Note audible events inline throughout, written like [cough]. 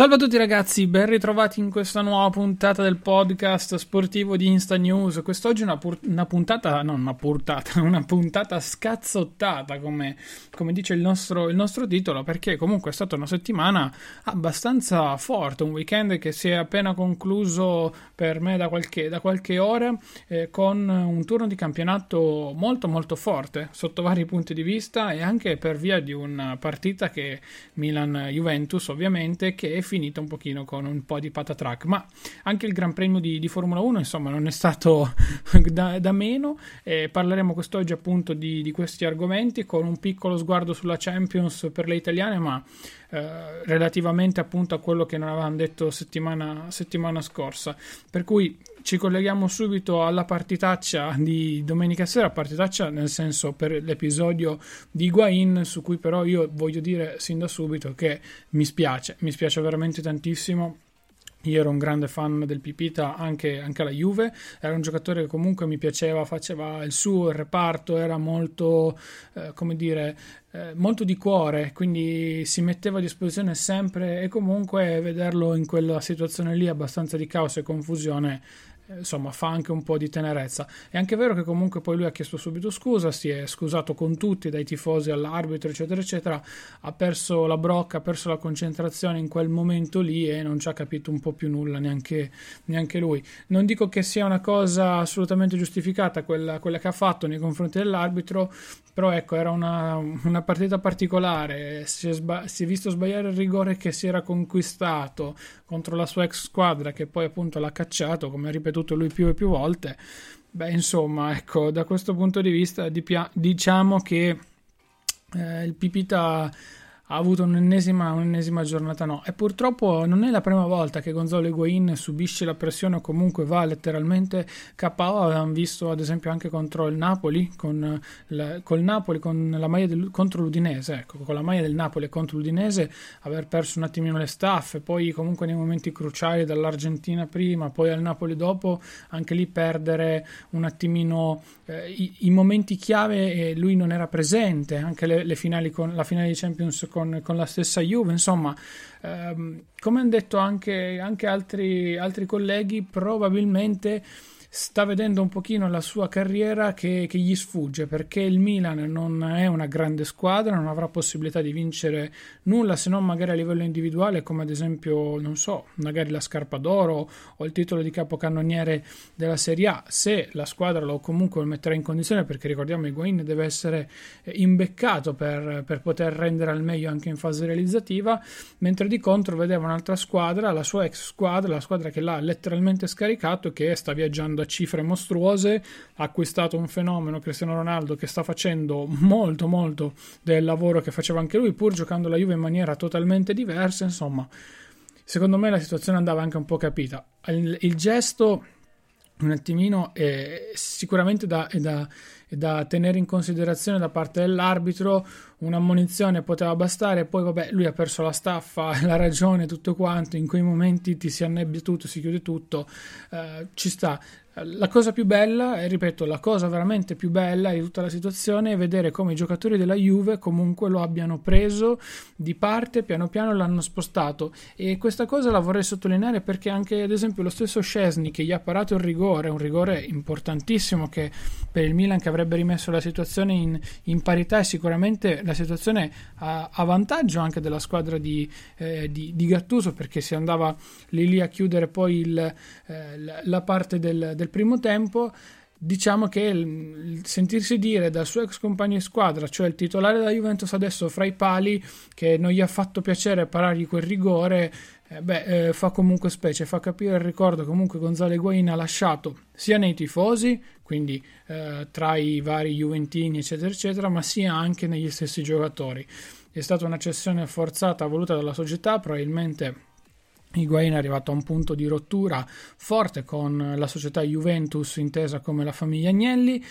Salve a tutti ragazzi, ben ritrovati in questa nuova puntata del podcast sportivo di Insta News. Quest'oggi una, pur- una puntata, non una puntata, [laughs] una puntata scazzottata come, come dice il nostro, il nostro, titolo, perché comunque è stata una settimana abbastanza forte, un weekend che si è appena concluso per me da qualche, da qualche ora eh, con un turno di campionato molto molto forte sotto vari punti di vista e anche per via di una partita che Milan-Juventus ovviamente che è finita un pochino con un po' di patatrack, ma anche il Gran Premio di, di Formula 1 insomma non è stato [laughs] da, da meno, eh, parleremo quest'oggi appunto di, di, questi argomenti con un piccolo sguardo sulla Champions per le italiane, ma eh, relativamente appunto a quello che non avevamo detto settimana, settimana scorsa, per cui ci colleghiamo subito alla partitaccia di domenica sera, partitaccia nel senso per l'episodio di Higuain, su cui però io voglio dire sin da subito che mi spiace, mi spiace veramente tantissimo. Io ero un grande fan del Pipita anche, anche alla Juve, era un giocatore che comunque mi piaceva, faceva il suo, il reparto, era molto, eh, come dire, eh, molto di cuore, quindi si metteva a disposizione sempre e comunque vederlo in quella situazione lì abbastanza di caos e confusione insomma fa anche un po' di tenerezza. È anche vero che comunque poi lui ha chiesto subito scusa, si è scusato con tutti, dai tifosi all'arbitro, eccetera, eccetera. Ha perso la brocca, ha perso la concentrazione in quel momento lì e non ci ha capito un po' più nulla neanche, neanche lui. Non dico che sia una cosa assolutamente giustificata quella, quella che ha fatto nei confronti dell'arbitro, però ecco, era una, una partita particolare. Si è, sba- si è visto sbagliare il rigore che si era conquistato contro la sua ex squadra, che poi appunto l'ha cacciato, come ha ripetuto ripetuto lui più e più volte. Beh, insomma, ecco, da questo punto di vista diciamo che eh, il Pipita ha avuto un'ennesima, un'ennesima, giornata no. E purtroppo non è la prima volta che Gonzalo Higuain subisce la pressione o comunque va letteralmente KO. Abbiamo visto ad esempio anche contro il Napoli, con la, col Napoli con la maglia del, contro l'Udinese, ecco, con la maglia del Napoli contro l'Udinese, aver perso un attimino le staffe, poi comunque nei momenti cruciali dall'Argentina prima, poi al Napoli dopo, anche lì perdere un attimino eh, i, i, momenti chiave e lui non era presente, anche le, le finali con la finale di Champions con con, con la stessa Juve, insomma, ehm, come hanno detto anche, anche altri, altri colleghi, probabilmente sta vedendo un pochino la sua carriera che, che, gli sfugge perché il Milan non è una grande squadra, non avrà possibilità di vincere nulla se non magari a livello individuale come ad esempio, non so, magari la scarpa d'oro o il titolo di capocannoniere della Serie A, se la squadra lo comunque lo metterà in condizione perché ricordiamo Higuain deve essere eh, imbeccato per, per poter rendere al meglio anche in fase realizzativa, mentre di contro vedeva un'altra squadra, la sua ex squadra, la squadra che l'ha letteralmente scaricato che sta viaggiando a cifre mostruose, ha acquistato un fenomeno Cristiano Ronaldo che sta facendo molto molto del lavoro che faceva anche lui, pur giocando la Juve in maniera totalmente diversa, insomma, secondo me la situazione andava anche un po' capita. Il, il gesto un attimino è sicuramente da, è da, è da tenere in considerazione da parte dell'arbitro un'ammonizione poteva bastare, poi vabbè, lui ha perso la staffa, [laughs] la ragione, tutto quanto, in quei momenti ti si annebbia tutto, si chiude tutto, eh, ci sta. La cosa più bella, e ripeto, la cosa veramente più bella di tutta la situazione è vedere come i giocatori della Juve comunque lo abbiano preso di parte, piano piano l'hanno spostato. E questa cosa la vorrei sottolineare perché anche ad esempio lo stesso Scesni che gli ha parato il rigore, un rigore importantissimo che per il Milan che avrebbe rimesso la situazione in, in parità e sicuramente la situazione a, a, vantaggio anche della squadra di, eh, di, di, Gattuso perché si andava lì lì a chiudere poi il, eh, la parte del del primo tempo diciamo che il, sentirsi dire dal suo ex compagno di squadra, cioè il titolare della Juventus adesso fra i pali, che non gli ha fatto piacere parargli quel rigore, eh, beh, eh, fa comunque specie, fa capire il ricordo comunque Gonzalo Higuain ha lasciato sia nei tifosi, quindi eh, tra i vari Juventini eccetera eccetera, ma sia anche negli stessi giocatori. È stata una cessione forzata voluta dalla società, probabilmente Higuain è arrivato a un punto di rottura forte con la società Juventus intesa come la famiglia Agnelli,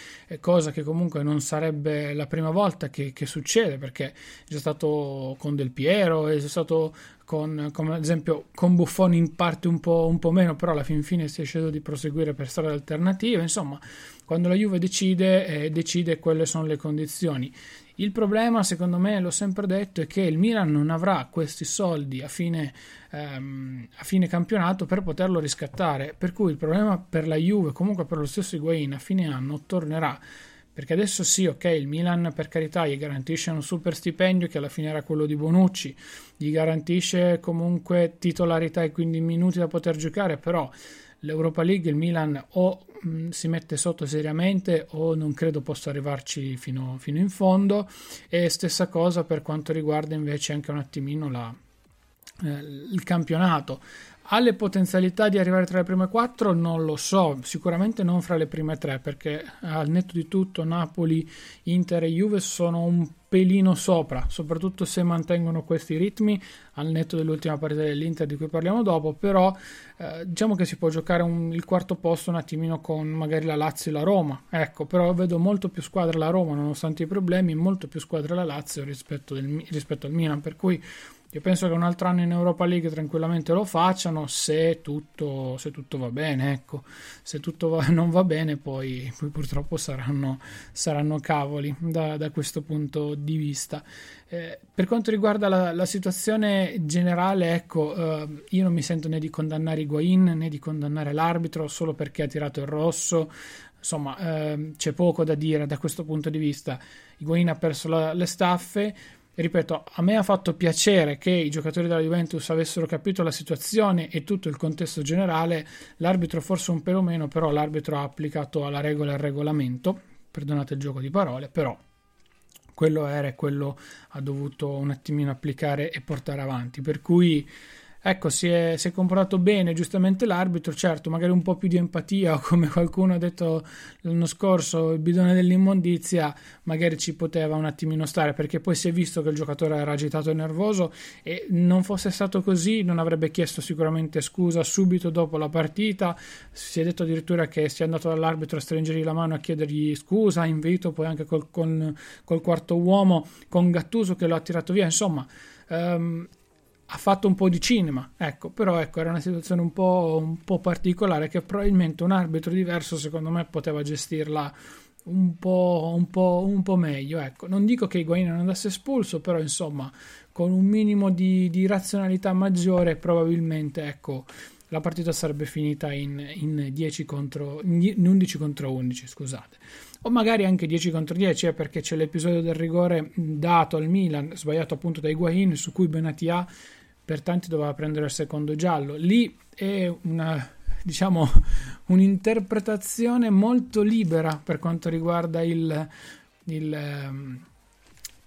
cosa che comunque non sarebbe la prima volta che, che succede perché è già stato con Del Piero, è già stato con, come ad esempio con Buffoni in parte un po', un po', meno, però alla fin fine si è scelto di proseguire per strade alternative, insomma quando la Juve decide, eh, decide quelle sono le condizioni. Il problema, secondo me, l'ho sempre detto, è che il Milan non avrà questi soldi a fine, ehm, a fine campionato per poterlo riscattare. Per cui il problema per la Juve, comunque per lo stesso Higuain, a fine anno tornerà. Perché adesso sì, ok, il Milan per carità gli garantisce un super stipendio che alla fine era quello di Bonucci, gli garantisce comunque titolarità e quindi minuti da poter giocare, però l'Europa League il Milan o mh, mm, si mette sotto seriamente o non credo possa arrivarci fino, fino, in fondo. E stessa cosa per quanto riguarda invece anche un attimino la, eh, il campionato ha le potenzialità di arrivare tra le prime quattro? Non lo so, sicuramente non fra le prime tre, perché al netto di tutto Napoli, Inter e Juve sono un pelino sopra, soprattutto se mantengono questi ritmi, al netto dell'ultima partita dell'Inter di cui parliamo dopo, però eh, diciamo che si può giocare un, il quarto posto un attimino con magari la Lazio e la Roma, ecco, però vedo molto più squadra la Roma nonostante i problemi, molto più squadra la Lazio rispetto, del, rispetto al Milan, per cui io penso che un altro anno in Europa League tranquillamente lo facciano se tutto, se tutto va bene. Ecco, se tutto va, [laughs] non va bene, poi, poi purtroppo saranno, saranno cavoli da, da, questo punto di vista. Eh, per quanto riguarda la, la situazione generale, ecco, eh, io non mi sento né di condannare Higuain né di condannare l'arbitro solo perché ha tirato il rosso. Insomma, eh, c'è poco da dire da questo punto di vista. Higuain ha perso la, le staffe ripeto, a me ha fatto piacere che i giocatori della Juventus avessero capito la situazione e tutto il contesto generale, l'arbitro forse un pelo meno, però l'arbitro ha applicato alla regola il regolamento, perdonate il gioco di parole, però quello era e quello ha dovuto un attimino applicare e portare avanti, per cui ecco, si è, si è, comportato bene, giustamente l'arbitro, certo, magari un po' più di empatia, o [laughs] come qualcuno ha detto l'anno scorso, il bidone dell'immondizia, magari ci poteva un attimino stare, perché poi si è visto che il giocatore era agitato e nervoso e non fosse stato così, non avrebbe chiesto sicuramente scusa subito dopo la partita, si è detto addirittura che si è andato dall'arbitro a stringergli la mano a chiedergli scusa, invito poi anche col, col, col quarto uomo, con Gattuso che lo ha tirato via, insomma... Um, ha fatto un po' di cinema, ecco, però ecco, era una situazione un po', un po', particolare che probabilmente un arbitro diverso secondo me poteva gestirla un po', un po', un po meglio, ecco. Non dico che Higuain non andasse espulso, però insomma, con un minimo di, di razionalità maggiore probabilmente, ecco, la partita sarebbe finita in, in, 10 contro, in 11 contro 11, scusate. O magari anche 10 contro 10, eh, perché c'è l'episodio del rigore dato al Milan, sbagliato appunto da Higuain, su cui Benatia per tanti doveva prendere il secondo giallo. Lì è una, diciamo, [laughs] un'interpretazione molto libera per quanto riguarda il, il, ehm,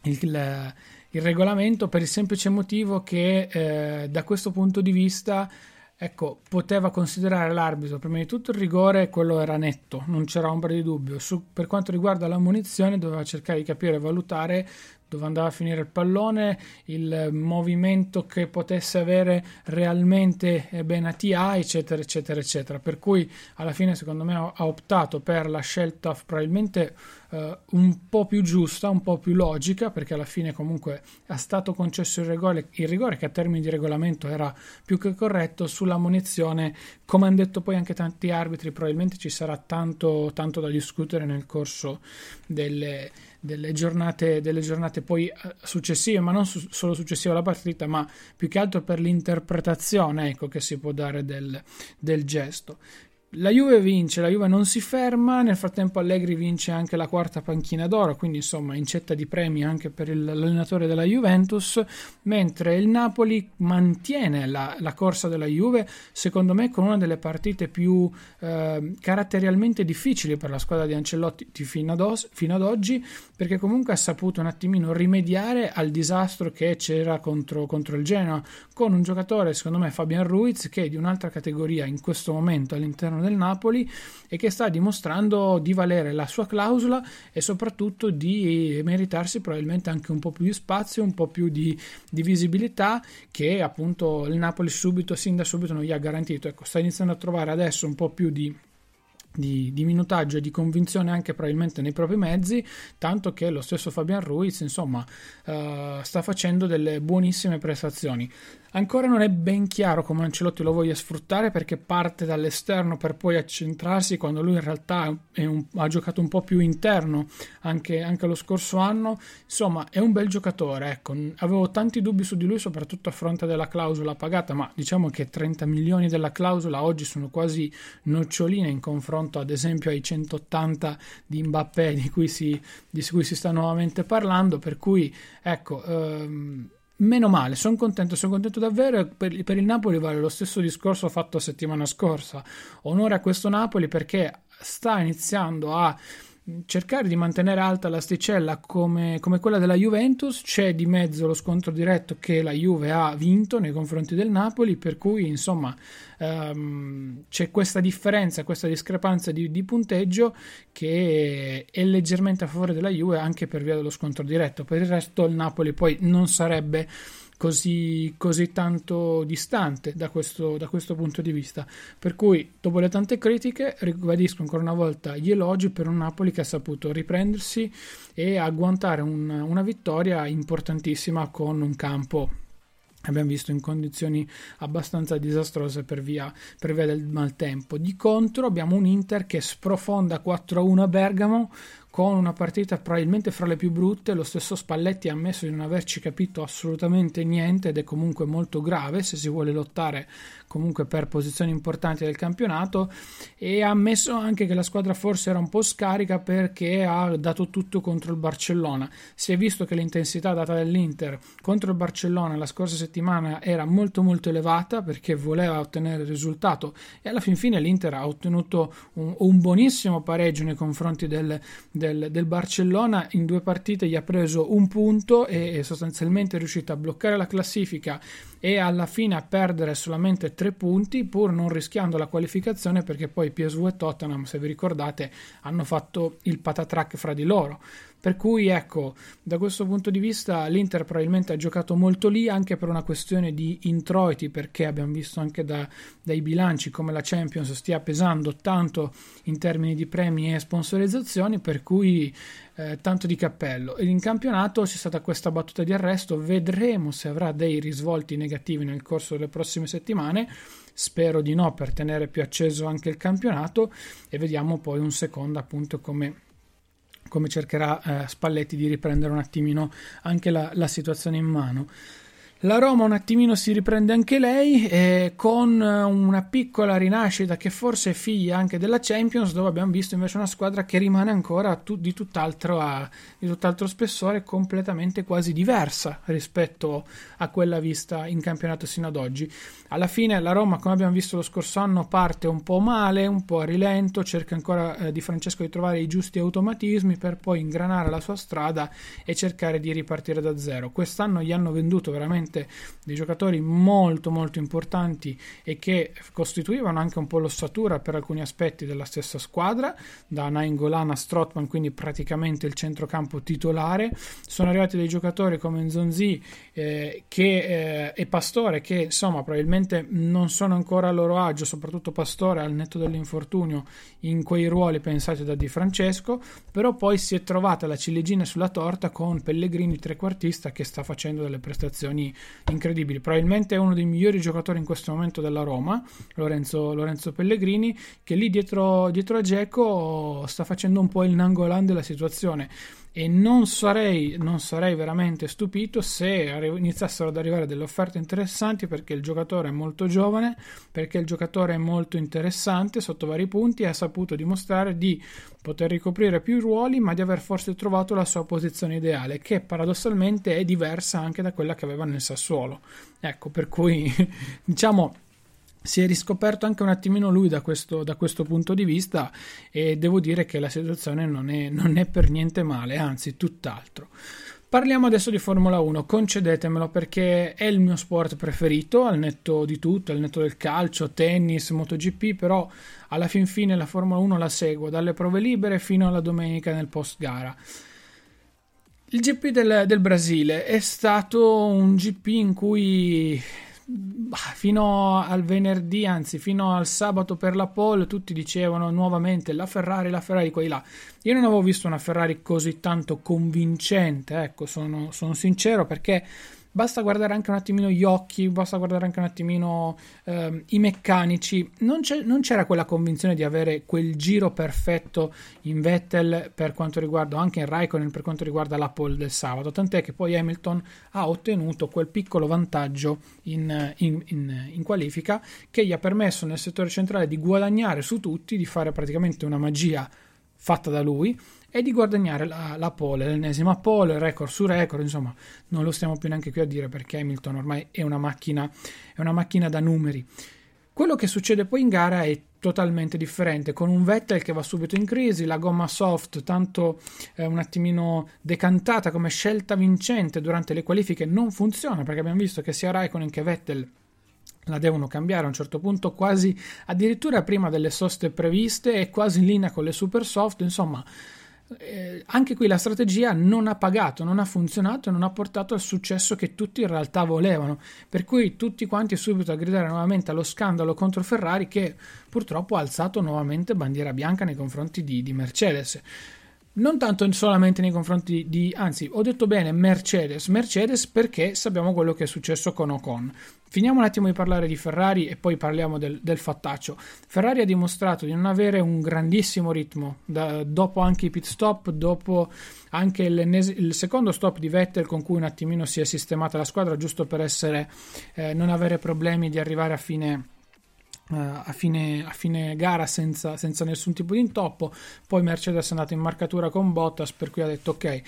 il, il regolamento per il semplice motivo che eh, da questo punto di vista ecco, poteva considerare l'arbitro prima di tutto il rigore, quello era netto, non c'era ombra di dubbio. Su, per quanto riguarda la munizione, doveva cercare di capire e valutare dove andava a finire il pallone, il movimento che potesse avere realmente eh, Benatia, eccetera, eccetera, eccetera. Per cui alla fine, secondo me, ha optato per la scelta probabilmente eh, un po' più giusta, un po' più logica, perché alla fine comunque è stato concesso il rigore, il rigore che a termini di regolamento era più che corretto sulla munizione. Come hanno detto poi anche tanti arbitri, probabilmente ci sarà tanto, tanto da discutere nel corso delle delle giornate, delle giornate poi eh, successive, ma non su, solo successive alla partita, ma più che altro per l'interpretazione ecco, che si può dare del, del gesto. la Juve vince, la Juve non si ferma, nel frattempo Allegri vince anche la quarta panchina d'oro, quindi insomma incetta di premi anche per il, l'allenatore della Juventus, mentre il Napoli mantiene la, la, corsa della Juve, secondo me con una delle partite più eh, caratterialmente difficili per la squadra di Ancelotti fino ad, os, fino ad oggi, perché comunque ha saputo un attimino rimediare al disastro che c'era contro, contro il Genoa, con un giocatore, secondo me Fabian Ruiz, che è di un'altra categoria in questo momento all'interno del Napoli e che sta dimostrando di valere la sua clausola e soprattutto di meritarsi probabilmente anche un po' più di spazio, un po' più di, di visibilità che appunto il Napoli subito, sin da subito non gli ha garantito. Ecco, sta iniziando a trovare adesso un po' più di di, di, minutaggio e di convinzione anche probabilmente nei propri mezzi, tanto che lo stesso Fabian Ruiz insomma uh, sta facendo delle buonissime prestazioni. Ancora non è ben chiaro come Ancelotti lo voglia sfruttare perché parte dall'esterno per poi accentrarsi quando lui in realtà un, ha giocato un po' più interno anche, anche, lo scorso anno. Insomma, è un bel giocatore. Ecco. Avevo tanti dubbi su di lui, soprattutto a fronte della clausola pagata, ma diciamo che 30 milioni della clausola oggi sono quasi noccioline in confronto, ad esempio, ai 180 di Mbappé di cui si, di cui si sta nuovamente parlando. Per cui, ecco. Ehm, meno male, sono contento, sono contento davvero. Per, per, il Napoli vale lo stesso discorso fatto settimana scorsa. Onore a questo Napoli perché sta iniziando a cercare di mantenere alta l'asticella come, come, quella della Juventus, c'è di mezzo lo scontro diretto che la Juve ha vinto nei confronti del Napoli, per cui insomma um, c'è questa differenza, questa discrepanza di, di, punteggio che è leggermente a favore della Juve anche per via dello scontro diretto, per il resto il Napoli poi non sarebbe così, così tanto distante da questo, da questo, punto di vista. Per cui, dopo le tante critiche, ribadisco ancora una volta gli elogi per un Napoli che ha saputo riprendersi e agguantare un, una vittoria importantissima con un campo abbiamo visto in condizioni abbastanza disastrose per via, per via del maltempo. Di contro abbiamo un Inter che sprofonda 4-1 a Bergamo con una partita probabilmente fra le più brutte, lo stesso Spalletti ha ammesso di non averci capito assolutamente niente ed è comunque molto grave se si vuole lottare comunque per posizioni importanti del campionato e ha ammesso anche che la squadra forse era un po' scarica perché ha dato tutto contro il Barcellona. Si è visto che l'intensità data dall'Inter contro il Barcellona la scorsa settimana era molto molto elevata perché voleva ottenere il risultato e alla fin fine l'Inter ha ottenuto un, un buonissimo pareggio nei confronti del, del, del, Barcellona in due partite gli ha preso un punto e, e sostanzialmente è riuscito a bloccare la classifica e alla fine a perdere solamente tre punti pur non rischiando la qualificazione perché poi PSV e Tottenham, se vi ricordate, hanno fatto il patatrack fra di loro. Per cui ecco, da questo punto di vista l'Inter probabilmente ha giocato molto lì anche per una questione di introiti, perché abbiamo visto anche da, dai bilanci come la Champions stia pesando tanto in termini di premi e sponsorizzazioni, per cui eh, tanto di cappello. In campionato c'è stata questa battuta di arresto, vedremo se avrà dei risvolti negativi nel corso delle prossime settimane. Spero di no per tenere più acceso anche il campionato e vediamo poi un secondo appunto come come cercherà eh, Spalletti di riprendere un attimino anche la, la situazione in mano. La Roma un attimino si riprende anche lei eh, con una piccola rinascita che forse è figlia anche della Champions dove abbiamo visto invece una squadra che rimane ancora tu, di, tutt'altro a, di tutt'altro spessore completamente quasi diversa rispetto a quella vista in campionato sino ad oggi. Alla fine la Roma come abbiamo visto lo scorso anno parte un po' male, un po' a rilento, cerca ancora eh, di Francesco di trovare i giusti automatismi per poi ingranare la sua strada e cercare di ripartire da zero. Quest'anno gli hanno venduto veramente veramente dei giocatori molto molto importanti e che costituivano anche un po' l'ossatura per alcuni aspetti della stessa squadra, da Nainggolan a Strotman, quindi praticamente il centrocampo titolare. Sono arrivati dei giocatori come Nzonzi eh, eh, e Pastore che insomma probabilmente non sono ancora a loro agio, soprattutto Pastore al netto dell'infortunio in quei ruoli pensati da Di Francesco, però poi si è trovata la ciliegina sulla torta con Pellegrini trequartista che sta facendo delle prestazioni incredibili. Probabilmente è uno dei migliori giocatori in questo momento della Roma, Lorenzo, Lorenzo Pellegrini, che lì dietro, dietro a Geco sta facendo un po' il nangolan della situazione e non sarei, non sarei veramente stupito se iniziassero ad arrivare delle offerte interessanti perché il giocatore è molto giovane, perché il giocatore è molto interessante sotto vari punti e ha saputo dimostrare di poter ricoprire più ruoli ma di aver forse trovato la sua posizione ideale che paradossalmente è diversa anche da quella che aveva nel Sassuolo. Ecco, per cui [laughs] diciamo si è riscoperto anche un attimino lui da questo, da questo, punto di vista e devo dire che la situazione non è, non è per niente male, anzi tutt'altro. Parliamo adesso di Formula 1, concedetemelo perché è il mio sport preferito, al netto di tutto, al netto del calcio, tennis, MotoGP, però alla fin fine la Formula 1 la seguo dalle prove libere fino alla domenica nel post gara. Il GP del, del Brasile è stato un GP in cui fino al venerdì, anzi fino al sabato per la pole, tutti dicevano nuovamente la Ferrari, la Ferrari qua di là. Io non avevo visto una Ferrari così tanto convincente, ecco, sono, sono sincero perché basta guardare anche un attimino gli occhi, basta guardare anche un attimino eh, i meccanici. Non, non, c'era quella convinzione di avere quel giro perfetto in Vettel per quanto riguarda, anche in Raikkonen per quanto riguarda la pole del sabato. Tant'è che poi Hamilton ha ottenuto quel piccolo vantaggio in, in, in, in qualifica che gli ha permesso nel settore centrale di guadagnare su tutti, di fare praticamente una magia fatta da lui e di guadagnare la, la pole, l'ennesima pole, record su record, insomma, non lo stiamo più neanche qui a dire perché Hamilton ormai è una macchina, è una macchina da numeri. Quello che succede poi in gara è totalmente differente, con un Vettel che va subito in crisi, la gomma soft tanto eh, un attimino decantata come scelta vincente durante le qualifiche non funziona perché abbiamo visto che sia Raikkonen che Vettel la devono cambiare a un certo punto quasi addirittura prima delle soste previste e quasi in linea con le super soft, insomma eh, anche qui la strategia non ha pagato, non ha funzionato e non ha portato al successo che tutti in realtà volevano. Per cui tutti quanti subito a gridare nuovamente allo scandalo contro Ferrari che purtroppo ha alzato nuovamente bandiera bianca nei confronti di, di Mercedes non tanto solamente nei confronti di, anzi, ho detto bene Mercedes, Mercedes perché sappiamo quello che è successo con Ocon. Finiamo un attimo di parlare di Ferrari e poi parliamo del, del fattaccio. Ferrari ha dimostrato di non avere un grandissimo ritmo, da, dopo anche i pit stop, dopo anche il, secondo stop di Vettel con cui un attimino si è sistemata la squadra, giusto per essere, eh, non avere problemi di arrivare a fine a, fine, a, fine, gara senza, senza, nessun tipo di intoppo. Poi Mercedes è andata in marcatura con Bottas, per cui ha detto ok,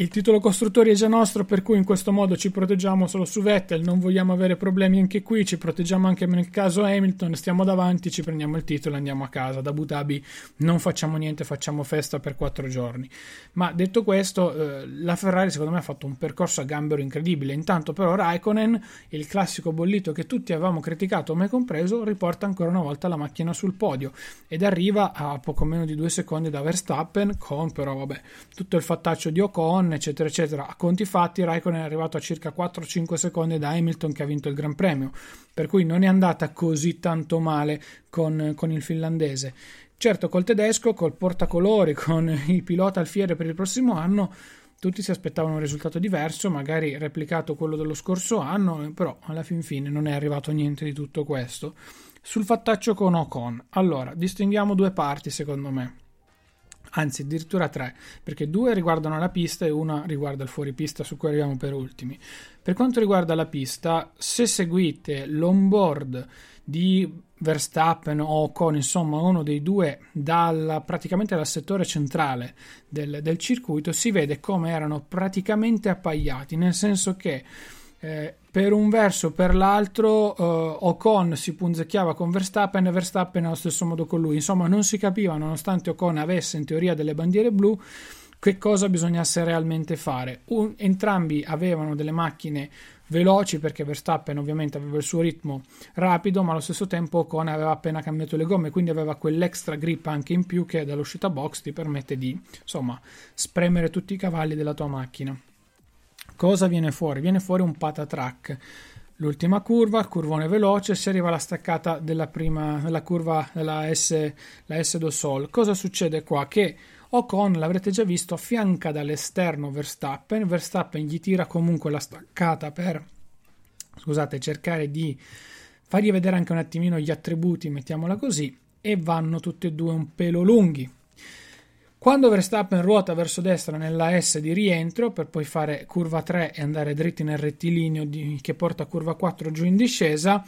il titolo costruttori è già nostro, per cui in questo modo ci proteggiamo solo su Vettel, non vogliamo avere problemi anche qui, ci proteggiamo anche nel caso Hamilton, stiamo davanti, ci prendiamo il titolo e andiamo a casa. Da Abu Dhabi non facciamo niente, facciamo festa per quattro giorni. Ma detto questo, eh, la Ferrari secondo me ha fatto un percorso a gambero incredibile. Intanto però Raikkonen, il classico bollito che tutti avevamo criticato, me compreso, riporta ancora una volta la macchina sul podio ed arriva a poco meno di due secondi da Verstappen con però vabbè tutto il fattaccio di Ocon eccetera, eccetera. A conti fatti, Raikkonen è arrivato a circa 4-5 secondi da Hamilton che ha vinto il Gran Premio, per cui non è andata così tanto male con, con il finlandese. Certo, col tedesco, col portacolori, con il pilota alfiere per il prossimo anno, tutti si aspettavano un risultato diverso, magari replicato quello dello scorso anno, però alla fin fine non è arrivato niente di tutto questo. Sul fattaccio con Ocon, allora, distinguiamo due parti secondo me anzi addirittura tre, perché due riguardano la pista e una riguarda il fuoripista su cui arriviamo per ultimi. Per quanto riguarda la pista, se seguite l'onboard di Verstappen o con insomma uno dei due dalla, praticamente dal settore centrale del, del circuito, si vede come erano praticamente appaiati, nel senso che eh, per un verso o per l'altro uh, Ocon si punzecchiava con Verstappen e Verstappen allo stesso modo con lui. Insomma non si capiva nonostante Ocon avesse in teoria delle bandiere blu che cosa bisognasse realmente fare. Un, entrambi avevano delle macchine veloci perché Verstappen ovviamente aveva il suo ritmo rapido ma allo stesso tempo Ocon aveva appena cambiato le gomme quindi aveva quell'extra grip anche in più che dall'uscita box ti permette di insomma spremere tutti i cavalli della tua macchina Cosa viene fuori? Viene fuori un patatrack. L'ultima curva, curvone veloce, si arriva alla staccata della prima, della curva della S, la S do Sol. Cosa succede qua? Che Ocon, l'avrete già visto, affianca dall'esterno Verstappen, Verstappen gli tira comunque la staccata per, scusate, cercare di fargli vedere anche un attimino gli attributi, mettiamola così, e vanno tutti e due un pelo lunghi. Quando Verstappen ruota verso destra nella S di rientro per poi fare curva 3 e andare dritti nel rettilineo di, che porta curva 4 giù in discesa,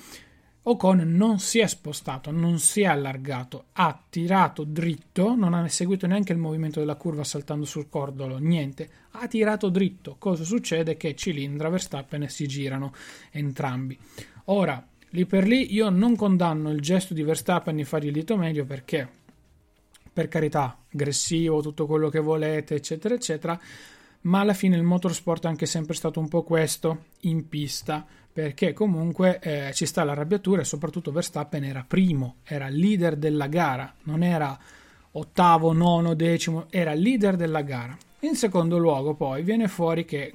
Ocon non si è spostato, non si è allargato, ha tirato dritto, non ha seguito neanche il movimento della curva saltando sul cordolo, niente, ha tirato dritto. Cosa succede? Che Cilindra, Verstappen si girano entrambi. Ora, lì per lì io non condanno il gesto di Verstappen di fare il dito medio perché, per carità, aggressivo, tutto quello che volete, eccetera, eccetera, ma alla fine il motorsport è anche sempre stato un po' questo in pista perché comunque eh, ci sta l'arrabbiatura e soprattutto Verstappen era primo, era leader della gara, non era ottavo, nono, decimo, era leader della gara. In secondo luogo poi viene fuori che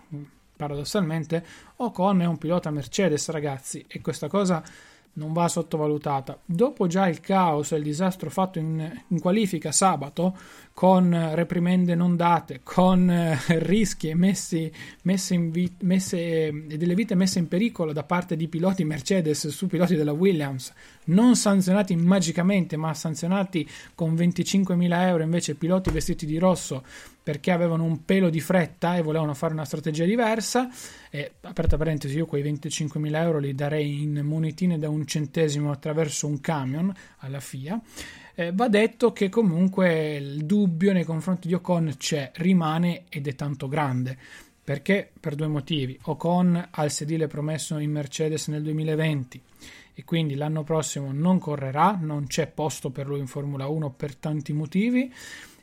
paradossalmente Ocon è un pilota Mercedes ragazzi e questa cosa non va sottovalutata. Dopo già il caos e il disastro fatto in, in qualifica sabato, con reprimende non date, con eh, rischi messi, messe vi, messe, e delle vite messe in pericolo da parte di piloti Mercedes su piloti della Williams, non sanzionati magicamente, ma sanzionati con 25.000 euro invece piloti vestiti di rosso perché avevano un pelo di fretta e volevano fare una strategia diversa. E, aperta parentesi, io quei 25.000 euro li darei in monetine da un centesimo attraverso un camion alla FIA. Eh, va detto che comunque il dubbio nei confronti di Ocon c'è, rimane ed è tanto grande. Perché? Per due motivi. Ocon ha il sedile promesso in Mercedes nel 2020 e quindi l'anno prossimo non correrà, non c'è posto per lui in Formula 1 per tanti motivi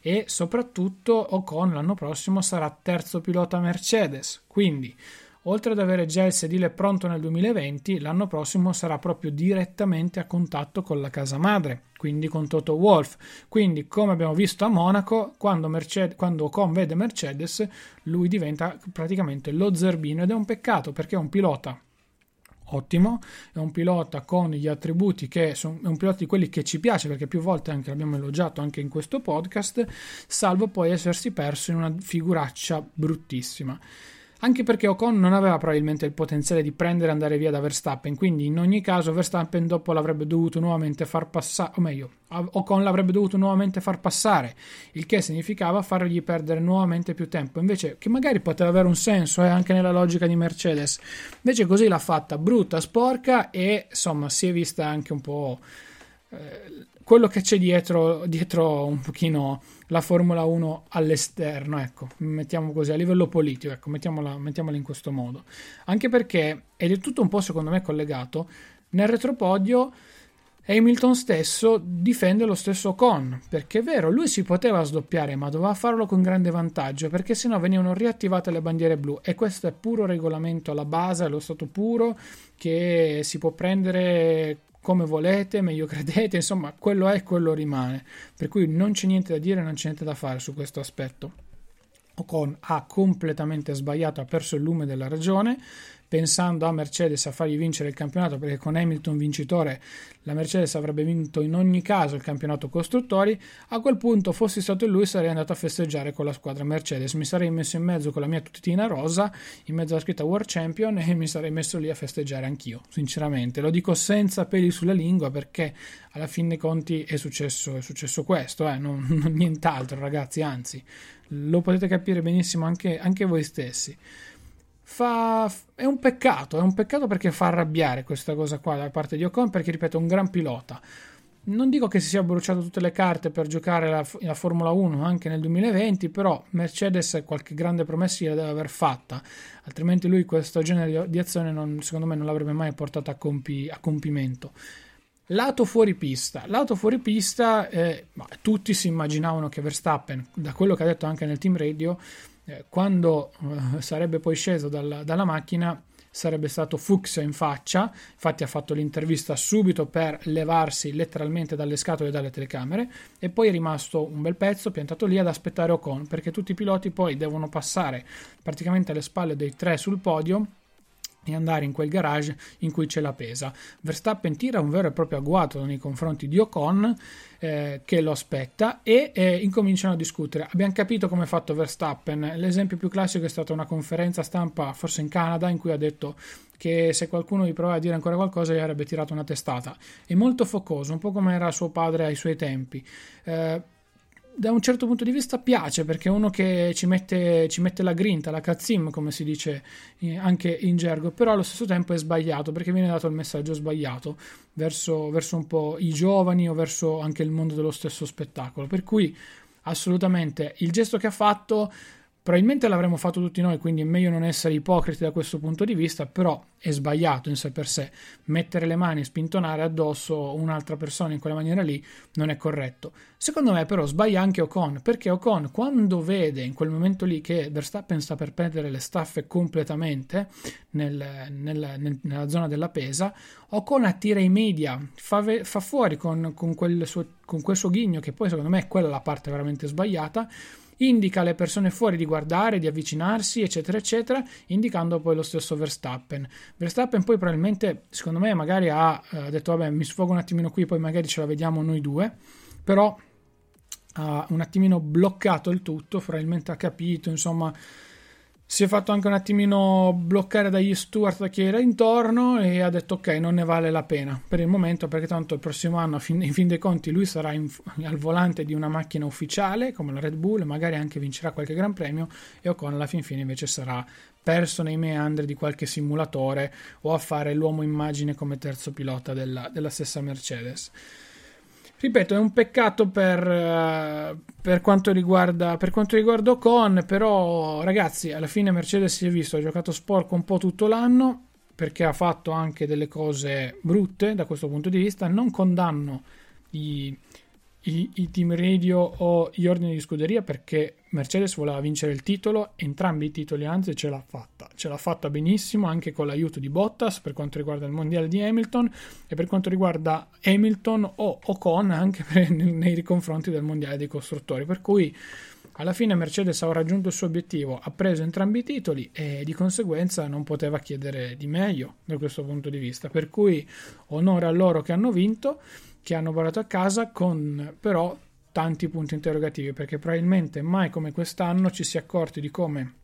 e soprattutto Ocon l'anno prossimo sarà terzo pilota Mercedes, quindi oltre ad avere già il sedile pronto nel 2020, l'anno prossimo sarà proprio direttamente a contatto con la casa madre, quindi con Toto Wolff. Quindi, come abbiamo visto a Monaco, quando, Mercedes, quando Ocon vede Mercedes, lui diventa praticamente lo zerbino ed è un peccato perché è un pilota ottimo, è un pilota con gli attributi che sono, è un pilota di quelli che ci piace perché più volte anche l'abbiamo elogiato anche in questo podcast, salvo poi essersi perso in una figuraccia bruttissima anche perché Ocon non aveva probabilmente il potenziale di prendere e andare via da Verstappen, quindi in ogni caso Verstappen dopo l'avrebbe dovuto nuovamente far passare, o meglio, Ocon l'avrebbe dovuto nuovamente far passare, il che significava fargli perdere nuovamente più tempo, invece che magari poteva avere un senso eh, anche nella logica di Mercedes, invece così l'ha fatta brutta, sporca e insomma si è vista anche un po' eh, quello che c'è dietro, dietro un pochino la Formula 1 all'esterno, ecco, mettiamo così, a livello politico, ecco, mettiamola, mettiamola in questo modo. Anche perché, ed è tutto un po' secondo me collegato, nel retropodio Hamilton stesso difende lo stesso Con, perché è vero, lui si poteva sdoppiare, ma doveva farlo con grande vantaggio, perché sennò venivano riattivate le bandiere blu e questo è puro regolamento alla base, allo stato puro, che si può prendere come volete, meglio [laughs] credete, insomma, quello è, quello rimane. Per cui non c'è niente da dire, non c'è niente da fare su questo aspetto. Ocon ha completamente sbagliato, ha perso il lume della ragione pensando a Mercedes a fargli vincere il campionato perché con Hamilton vincitore la Mercedes avrebbe vinto in ogni caso il campionato costruttori a quel punto fossi stato lui sarei andato a festeggiare con la squadra Mercedes. Mi sarei messo in mezzo con la mia tutina rosa in mezzo alla scritta World Champion [laughs] e mi sarei messo lì a festeggiare anch'io sinceramente. Lo dico senza peli sulla lingua perché alla fin dei conti è successo, è successo questo eh? non, [laughs] non nient'altro ragazzi anzi. Lo potete capire benissimo anche, anche voi stessi fa, è un peccato, è un peccato perché fa arrabbiare questa cosa qua da parte di Ocon perché ripeto è un gran pilota. Non dico che si sia bruciato tutte le carte per giocare la, la Formula 1 anche nel 2020, però Mercedes qualche grande promessa deve aver fatta, altrimenti lui questo genere di azione non, secondo me non l'avrebbe mai portato a, compi, a compimento. Lato fuori pista, lato fuori pista, eh, tutti si immaginavano che Verstappen, da quello che ha detto anche nel team radio, eh, quando eh, sarebbe poi sceso dalla, dalla macchina sarebbe stato fucsia in faccia, infatti ha fatto l'intervista subito per levarsi letteralmente dalle scatole e dalle telecamere. E poi è rimasto un bel pezzo piantato lì ad aspettare Ocon perché tutti i piloti poi devono passare praticamente alle spalle dei tre sul podio e andare in quel garage in cui c'è la pesa. Verstappen tira un vero e proprio agguato nei confronti di Ocon eh, che lo aspetta e eh, incominciano a discutere. Abbiamo capito come è fatto Verstappen. L'esempio più classico è stata una conferenza stampa, forse in Canada, in cui ha detto che se qualcuno gli provava a dire ancora qualcosa gli avrebbe tirato una testata. È molto focoso, un po' come era suo padre ai suoi tempi. Eh, da un certo punto di vista piace perché è uno che ci mette, ci mette la grinta, la cazzim come si dice eh, anche in gergo, però allo stesso tempo è sbagliato perché viene dato il messaggio sbagliato verso, verso un po' i giovani o verso anche il mondo dello stesso spettacolo. Per cui assolutamente il gesto che ha fatto Probabilmente l'avremmo fatto tutti noi, quindi è meglio non essere ipocriti da questo punto di vista, però è sbagliato in sé per sé. Mettere le mani e spintonare addosso un'altra persona in quella maniera lì non è corretto. Secondo me però sbaglia anche Ocon, perché Ocon quando vede in quel momento lì che Verstappen sta per perdere le staffe completamente nel, nel, nel, nella zona della pesa, Ocon attira i media, fa, fa fuori con, con, quel suo, con quel suo ghigno, che poi secondo me è quella la parte veramente sbagliata, indica alle persone fuori di guardare, di avvicinarsi, eccetera, eccetera, indicando poi lo stesso Verstappen. Verstappen poi probabilmente, secondo me, magari ha eh, detto, vabbè, mi sfogo un attimino qui, poi magari ce la vediamo noi due, però ha un attimino bloccato il tutto, probabilmente ha capito, insomma si è fatto anche un attimino bloccare dagli steward che era intorno e ha detto ok non ne vale la pena per il momento perché tanto il prossimo anno in fin dei conti lui sarà in, al volante di una macchina ufficiale come la Red Bull magari anche vincerà qualche gran premio e Ocon alla fin fine invece sarà perso nei meandri di qualche simulatore o a fare l'uomo immagine come terzo pilota della, della stessa Mercedes ripeto, è un peccato per, uh, per, quanto riguarda, per quanto riguarda Ocon, però ragazzi, alla fine Mercedes si è visto, ha giocato sporco un po' tutto l'anno, perché ha fatto anche delle cose brutte da questo punto di vista, non condanno i, i, i team radio o gli ordini di scuderia perché Mercedes voleva vincere il titolo, entrambi i titoli anzi ce l'ha fatta, ce l'ha fatta benissimo anche con l'aiuto di Bottas per quanto riguarda il mondiale di Hamilton e per quanto riguarda Hamilton o Ocon anche [laughs] per, nei confronti del mondiale dei costruttori, per cui alla fine Mercedes ha raggiunto il suo obiettivo, ha preso entrambi i titoli e di conseguenza non poteva chiedere di meglio da questo punto di vista, per cui onore a loro che hanno vinto che hanno portato a casa con però tanti punti interrogativi perché probabilmente mai come quest'anno ci si è accorti di come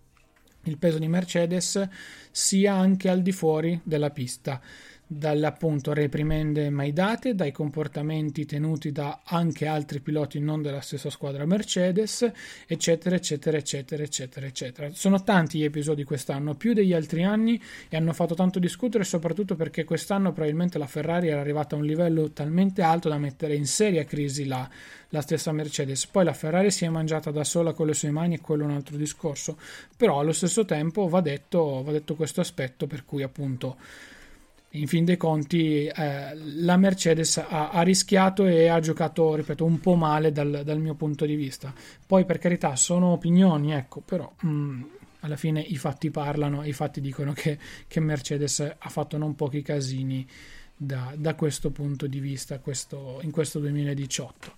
il peso di Mercedes sia anche al di fuori della pista dalle appunto reprimende mai date, dai comportamenti tenuti da anche altri piloti non della stessa squadra Mercedes, eccetera, eccetera, eccetera, eccetera, eccetera. Sono tanti gli episodi quest'anno, più degli altri anni, e hanno fatto tanto discutere, soprattutto perché quest'anno probabilmente la Ferrari era arrivata a un livello talmente alto da mettere in seria crisi la, la stessa Mercedes. Poi la Ferrari si è mangiata da sola con le sue mani e quello è un altro discorso. Però allo stesso tempo va detto, va detto questo aspetto per cui appunto in fin dei conti eh, la Mercedes ha, ha, rischiato e ha giocato, ripeto, un po' male dal, dal, mio punto di vista. Poi per carità sono opinioni, ecco, però mh, mm, alla fine i fatti parlano e i fatti dicono che, che, Mercedes ha fatto non pochi casini da, da questo punto di vista questo, in questo 2018.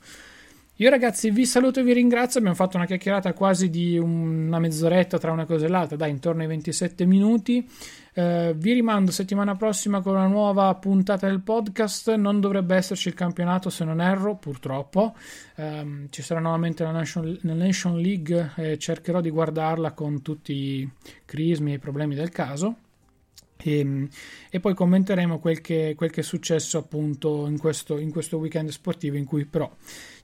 Io ragazzi vi saluto e vi ringrazio, abbiamo fatto una chiacchierata quasi di una mezz'oretta tra una cosa e l'altra, dai, intorno ai 27 minuti. Eh, vi rimando settimana prossima con una nuova puntata del podcast. Non dovrebbe esserci il campionato se non erro, purtroppo. Eh, ci sarà nuovamente la Nation, la Nation League e cercherò di guardarla con tutti i crismi e i problemi del caso. E, e, poi commenteremo quel che, quel che, è successo appunto in questo, in questo, weekend sportivo in cui però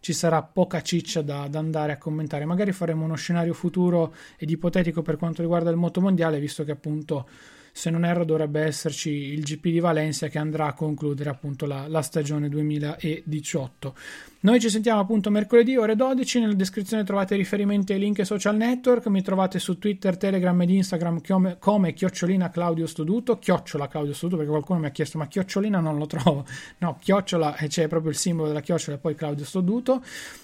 ci sarà poca ciccia da, da, andare a commentare magari faremo uno scenario futuro ed ipotetico per quanto riguarda il moto mondiale visto che appunto se non erro dovrebbe esserci il GP di Valencia che andrà a concludere appunto la, la stagione 2018 noi ci sentiamo appunto mercoledì ore 12, nella descrizione trovate riferimenti ai link social network, mi trovate su Twitter, Telegram ed Instagram come, come chiocciolina Claudio Studuto, chiocciola Claudio Studuto perché qualcuno mi ha chiesto ma chiocciolina non lo trovo, [laughs] no chiocciola e c'è proprio il simbolo della chiocciola e poi Claudio Studuto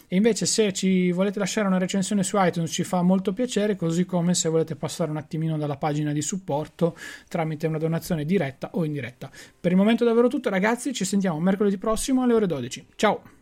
e invece se ci volete lasciare una recensione su iTunes ci fa molto piacere così come se volete passare un attimino dalla pagina di supporto tramite una donazione diretta o indiretta. Per il momento è davvero tutto ragazzi, ci sentiamo mercoledì prossimo alle ore 12. Ciao!